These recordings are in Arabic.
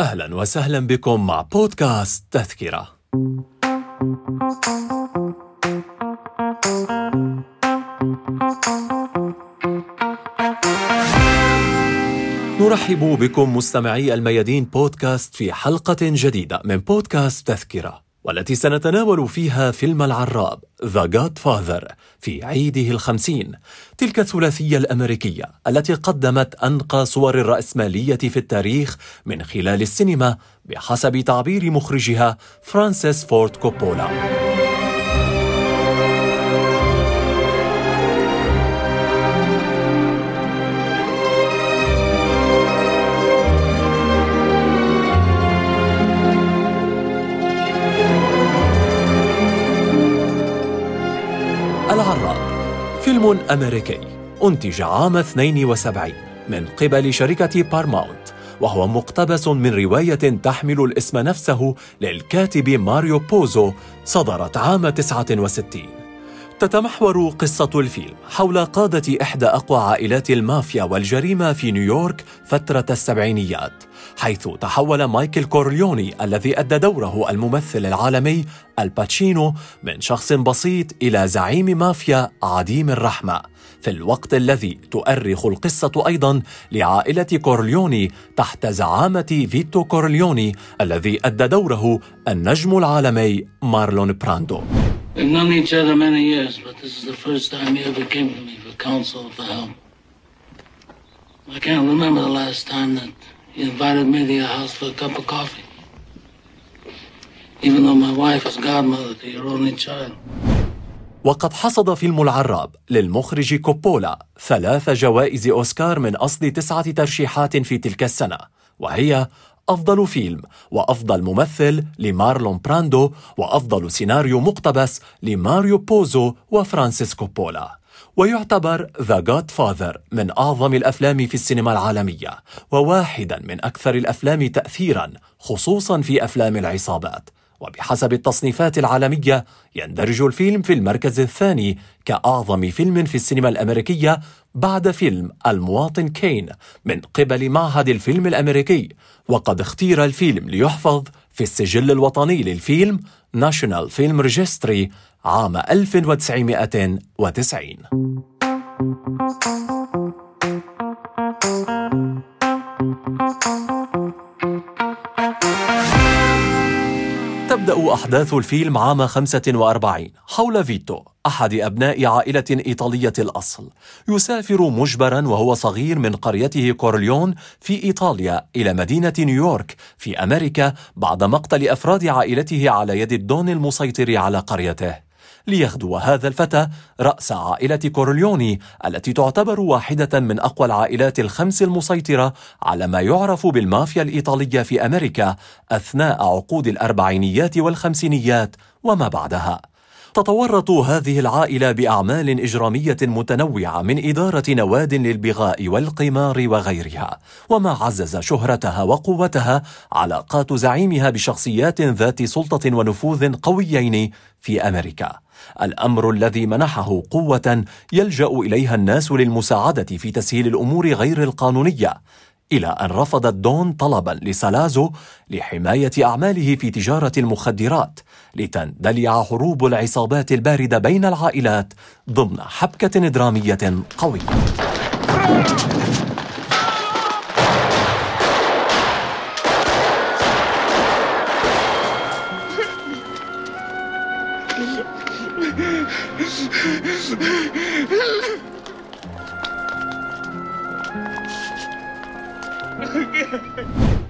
أهلا وسهلا بكم مع بودكاست تذكرة. نرحب بكم مستمعي الميادين بودكاست في حلقة جديدة من بودكاست تذكرة. والتي سنتناول فيها فيلم العراب The Godfather في عيده الخمسين تلك الثلاثية الأمريكية التي قدمت أنقى صور الرأسمالية في التاريخ من خلال السينما بحسب تعبير مخرجها فرانسيس فورد كوبولا. فيلم أمريكي أنتج عام 72 من قبل شركة بارماونت وهو مقتبس من رواية تحمل الاسم نفسه للكاتب ماريو بوزو صدرت عام 69 تتمحور قصة الفيلم حول قادة إحدى أقوى عائلات المافيا والجريمة في نيويورك فترة السبعينيات حيث تحول مايكل كورليوني الذي أدى دوره الممثل العالمي آل باتشينو من شخص بسيط إلى زعيم مافيا عديم الرحمة في الوقت الذي تؤرخ القصة أيضا لعائلة كورليوني تحت زعامة فيتو كورليوني الذي أدى دوره النجم العالمي مارلون براندو. I can't remember the last time that you invited me to your house for a cup of coffee. Even though my wife is godmother to your only child. وقد حصد فيلم العراب للمخرج كوبولا ثلاث جوائز أوسكار من أصل تسعة ترشيحات في تلك السنة وهي أفضل فيلم وأفضل ممثل لمارلون براندو وأفضل سيناريو مقتبس لماريو بوزو وفرانسيس كوبولا ويعتبر The Godfather من أعظم الأفلام في السينما العالمية وواحدا من أكثر الأفلام تأثيرا خصوصا في أفلام العصابات. وبحسب التصنيفات العالمية يندرج الفيلم في المركز الثاني كأعظم فيلم في السينما الأمريكية بعد فيلم المواطن كين من قبل معهد الفيلم الأمريكي. وقد اختير الفيلم ليحفظ في السجل الوطني للفيلم National Film Registry عام 1990 تبدأ أحداث الفيلم عام 45 حول فيتو أحد أبناء عائلة إيطالية الأصل. يسافر مجبرا وهو صغير من قريته كورليون في إيطاليا إلى مدينة نيويورك في أمريكا بعد مقتل أفراد عائلته على يد الدون المسيطر على قريته. ليغدو هذا الفتى رأس عائلة كورليوني التي تعتبر واحدة من أقوى العائلات الخمس المسيطرة على ما يعرف بالمافيا الإيطالية في أمريكا أثناء عقود الأربعينيات والخمسينيات وما بعدها تتورط هذه العائلة بأعمال إجرامية متنوعة من إدارة نواد للبغاء والقمار وغيرها، وما عزز شهرتها وقوتها علاقات زعيمها بشخصيات ذات سلطة ونفوذ قويين في أمريكا. الأمر الذي منحه قوة يلجأ إليها الناس للمساعدة في تسهيل الأمور غير القانونية، إلى أن رفض دون طلبا لسالازو لحماية أعماله في تجارة المخدرات لتندلع حروب العصابات الباردة بين العائلات ضمن حبكة درامية قوية.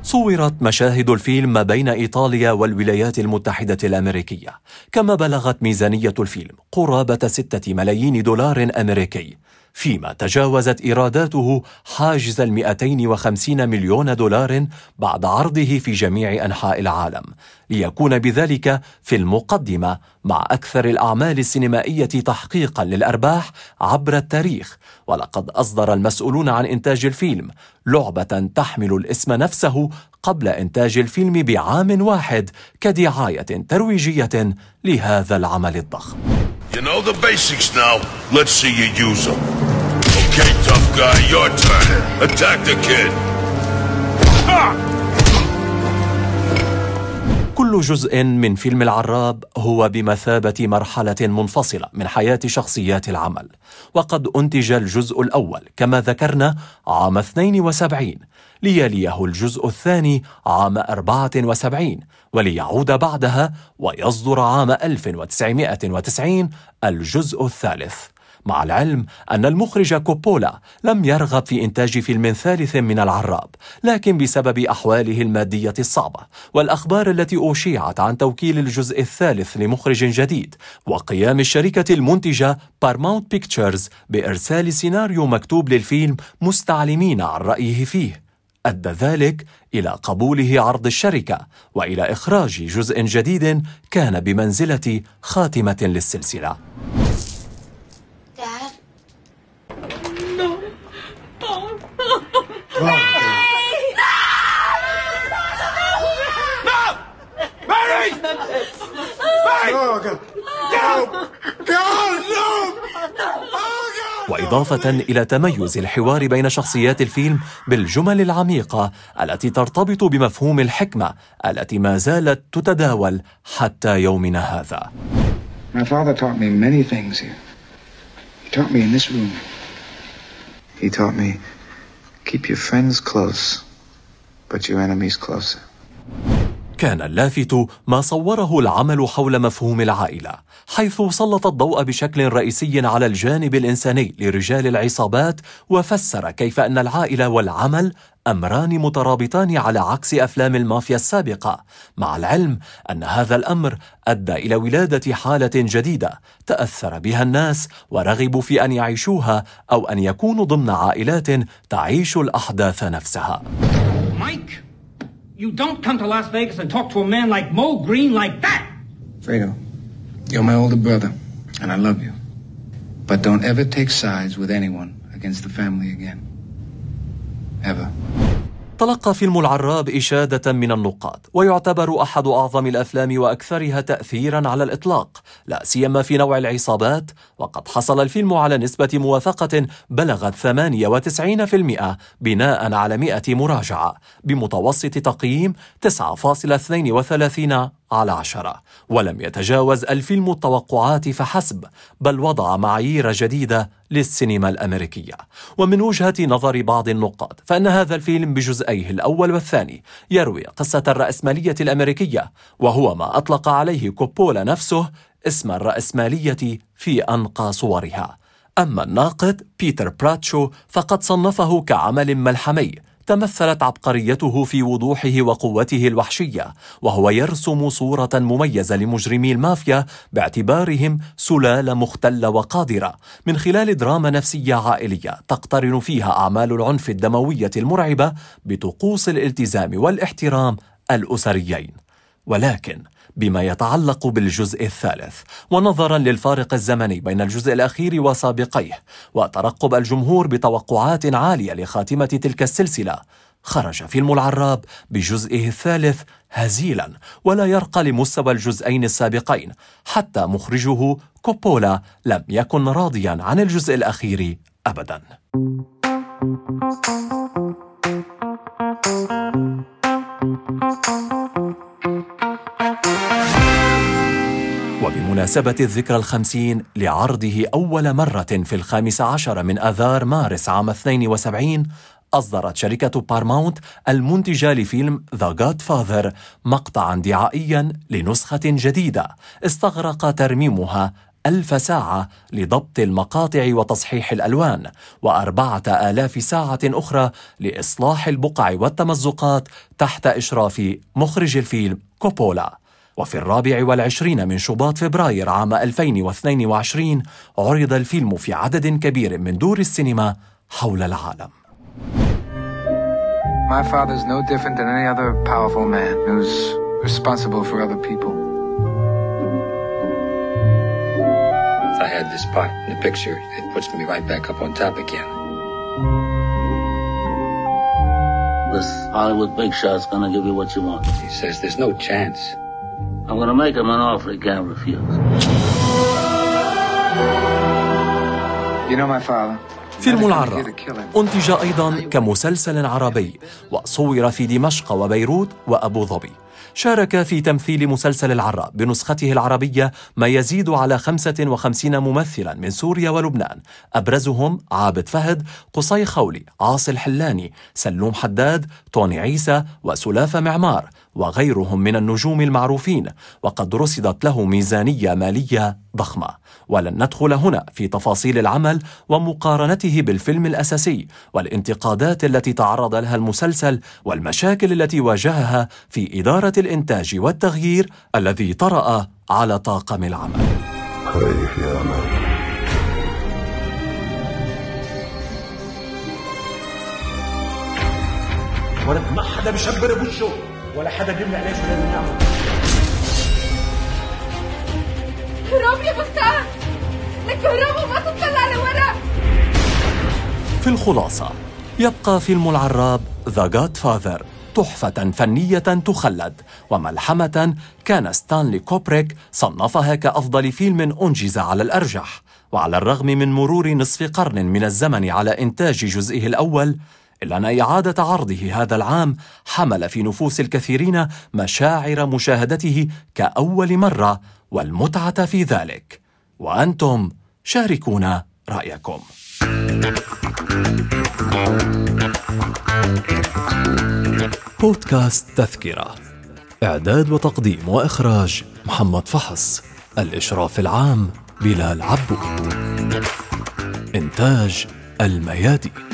صورت مشاهد الفيلم ما بين إيطاليا والولايات المتحدة الأمريكية كما بلغت ميزانية الفيلم قرابة ستة ملايين دولار أمريكي. فيما تجاوزت إيراداته حاجز ال 250 مليون دولار بعد عرضه في جميع أنحاء العالم ليكون بذلك في المقدمة مع أكثر الأعمال السينمائية تحقيقا للأرباح عبر التاريخ ولقد أصدر المسؤولون عن إنتاج الفيلم لعبة تحمل الاسم نفسه قبل إنتاج الفيلم بعام واحد كدعاية ترويجية لهذا العمل الضخم You know the basics now. Let's see you use them. Okay, tough guy, your turn. Attack the kid. كل جزء من فيلم العراب هو بمثابة مرحلة منفصلة من حياة شخصيات العمل وقد أنتج الجزء الأول كما ذكرنا عام 72 ليليه الجزء الثاني عام 74 وليعود بعدها ويصدر عام 1990 الجزء الثالث مع العلم أن المخرج كوبولا لم يرغب في إنتاج فيلم ثالث من العراب لكن بسبب أحواله المادية الصعبة والأخبار التي أشيعت عن توكيل الجزء الثالث لمخرج جديد وقيام الشركة المنتجة Paramount Pictures بإرسال سيناريو مكتوب للفيلم مستعلمين عن رأيه فيه. أدى ذلك إلى قبوله عرض الشركة وإلى إخراج جزء جديد كان بمنزلة خاتمة للسلسلة. وإضافة إلى تميز الحوار بين شخصيات الفيلم بالجمل العميقة التي ترتبط بمفهوم الحكمة التي ما زالت تتداول حتى يومنا هذا. My father taught me many things here. He taught me in this room. He taught me keep your friends close, but your enemies closer. كان اللافت ما صوره العمل حول مفهوم العائلة حيث سلط الضوء بشكل رئيسي على الجانب الإنساني لرجال العصابات وفسر كيف أن العائلة والعمل أمران مترابطان على عكس أفلام المافيا السابقة مع العلم أن هذا الأمر أدى إلى ولادة حالة جديدة تأثر بها الناس ورغبوا في أن يعيشوها أو أن يكونوا ضمن عائلات تعيش الأحداث نفسها. مايك! You don't come to Las Vegas and talk to a man like Mo Green like that. Fredo, you're my older brother, and I love you. But don't ever take sides with anyone against the family again. Ever. تلقى فيلم العراب إشادة من النقاد ويعتبر أحد أعظم الأفلام وأكثرها تأثيرا على الإطلاق لا سيما في نوع العصابات وقد حصل الفيلم على نسبة موافقة بلغت 98% بناء على 100 مراجعة بمتوسط تقييم 9.32 على عشرة. ولم يتجاوز الفيلم التوقعات فحسب بل وضع معايير جديدة للسينما الأمريكية. ومن وجهة نظر بعض النقاد فإن هذا الفيلم بجزئيه الأول والثاني يروي قصة الرأسمالية الأمريكية وهو ما أطلق عليه كوبولا نفسه اسم الرأسمالية في أنقى صورها. أما الناقد بيتر براتشو فقد صنفه كعمل ملحمي تمثلت عبقريته في وضوحه وقوته الوحشية وهو يرسم صورة مميزة لمجرمي المافيا باعتبارهم سلالة مختلة وقادرة من خلال دراما نفسية عائلية تقترن فيها أعمال العنف الدموية المرعبة بطقوس الالتزام والاحترام الأسريين. ولكن بما يتعلق بالجزء الثالث ونظرا للفارق الزمني بين الجزء الأخير وسابقيه وترقب الجمهور بتوقعات عالية لخاتمة تلك السلسلة. خرج فيلم العراب بجزئه الثالث هزيلا ولا يرقى لمستوى الجزئين السابقين حتى مخرجه كوبولا لم يكن راضيا عن الجزء الأخير ابدا. وبمناسبة الذكرى الخمسين لعرضه أول مرة في الخامس عشر من آذار مارس عام 72 أصدرت شركة بارماونت المنتجة لفيلم The Godfather مقطعا دعائيا لنسخة جديدة. استغرق ترميمها ألف ساعة لضبط المقاطع وتصحيح الألوان وأربعة آلاف ساعة أخرى لإصلاح البقع والتمزقات تحت إشراف مخرج الفيلم كوبولا. وفي الرابع والعشرين من شباط فبراير عام 2022 عرض الفيلم في عدد كبير من دور السينما حول العالم My father's no different than any other powerful man who's responsible for other people. If I had this part in the picture, it puts me right back up on top again. This Hollywood big shot's gonna give you what you want. He says there's no chance. I'm gonna make him an offer he can't refuse. فيلم العراء أنتج أيضا كمسلسل عربي وصور في دمشق وبيروت وأبو ظبي. شارك في تمثيل مسلسل العراء بنسخته العربية ما يزيد على 55 ممثلا من سوريا ولبنان. أبرزهم عابد فهد قصي خولي عاصي الحلاني سلوم حداد توني عيسى وسلافة معمار. وغيرهم من النجوم المعروفين وقد رصدت له ميزانية مالية ضخمة. ولن ندخل هنا في تفاصيل العمل ومقارنته بالفيلم الأساسي والانتقادات التي تعرض لها المسلسل والمشاكل التي واجهها في إدارة الإنتاج والتغيير الذي طرأ على طاقم العمل. يا ولد ما حدا بيشبر بوشه. ولا حدا بيمنع عليه شو لازم يعمل هرب يا بختار لك هرب وما تطلع لورا! في الخلاصة يبقى فيلم العراب ذا جاد فاذر تحفة فنية تخلد وملحمة كان ستانلي كوبريك صنفها كأفضل فيلم أنجز على الأرجح. وعلى الرغم من مرور نصف قرن من الزمن على إنتاج جزئه الأول إلا أن إعادة عرضه هذا العام حمل في نفوس الكثيرين مشاعر مشاهدته كأول مرة والمتعة في ذلك. وأنتم شاركونا رأيكم. بودكاست تذكرة. إعداد وتقديم وإخراج محمد فحص. الإشراف العام بلال عبود. إنتاج الميادين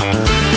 Thank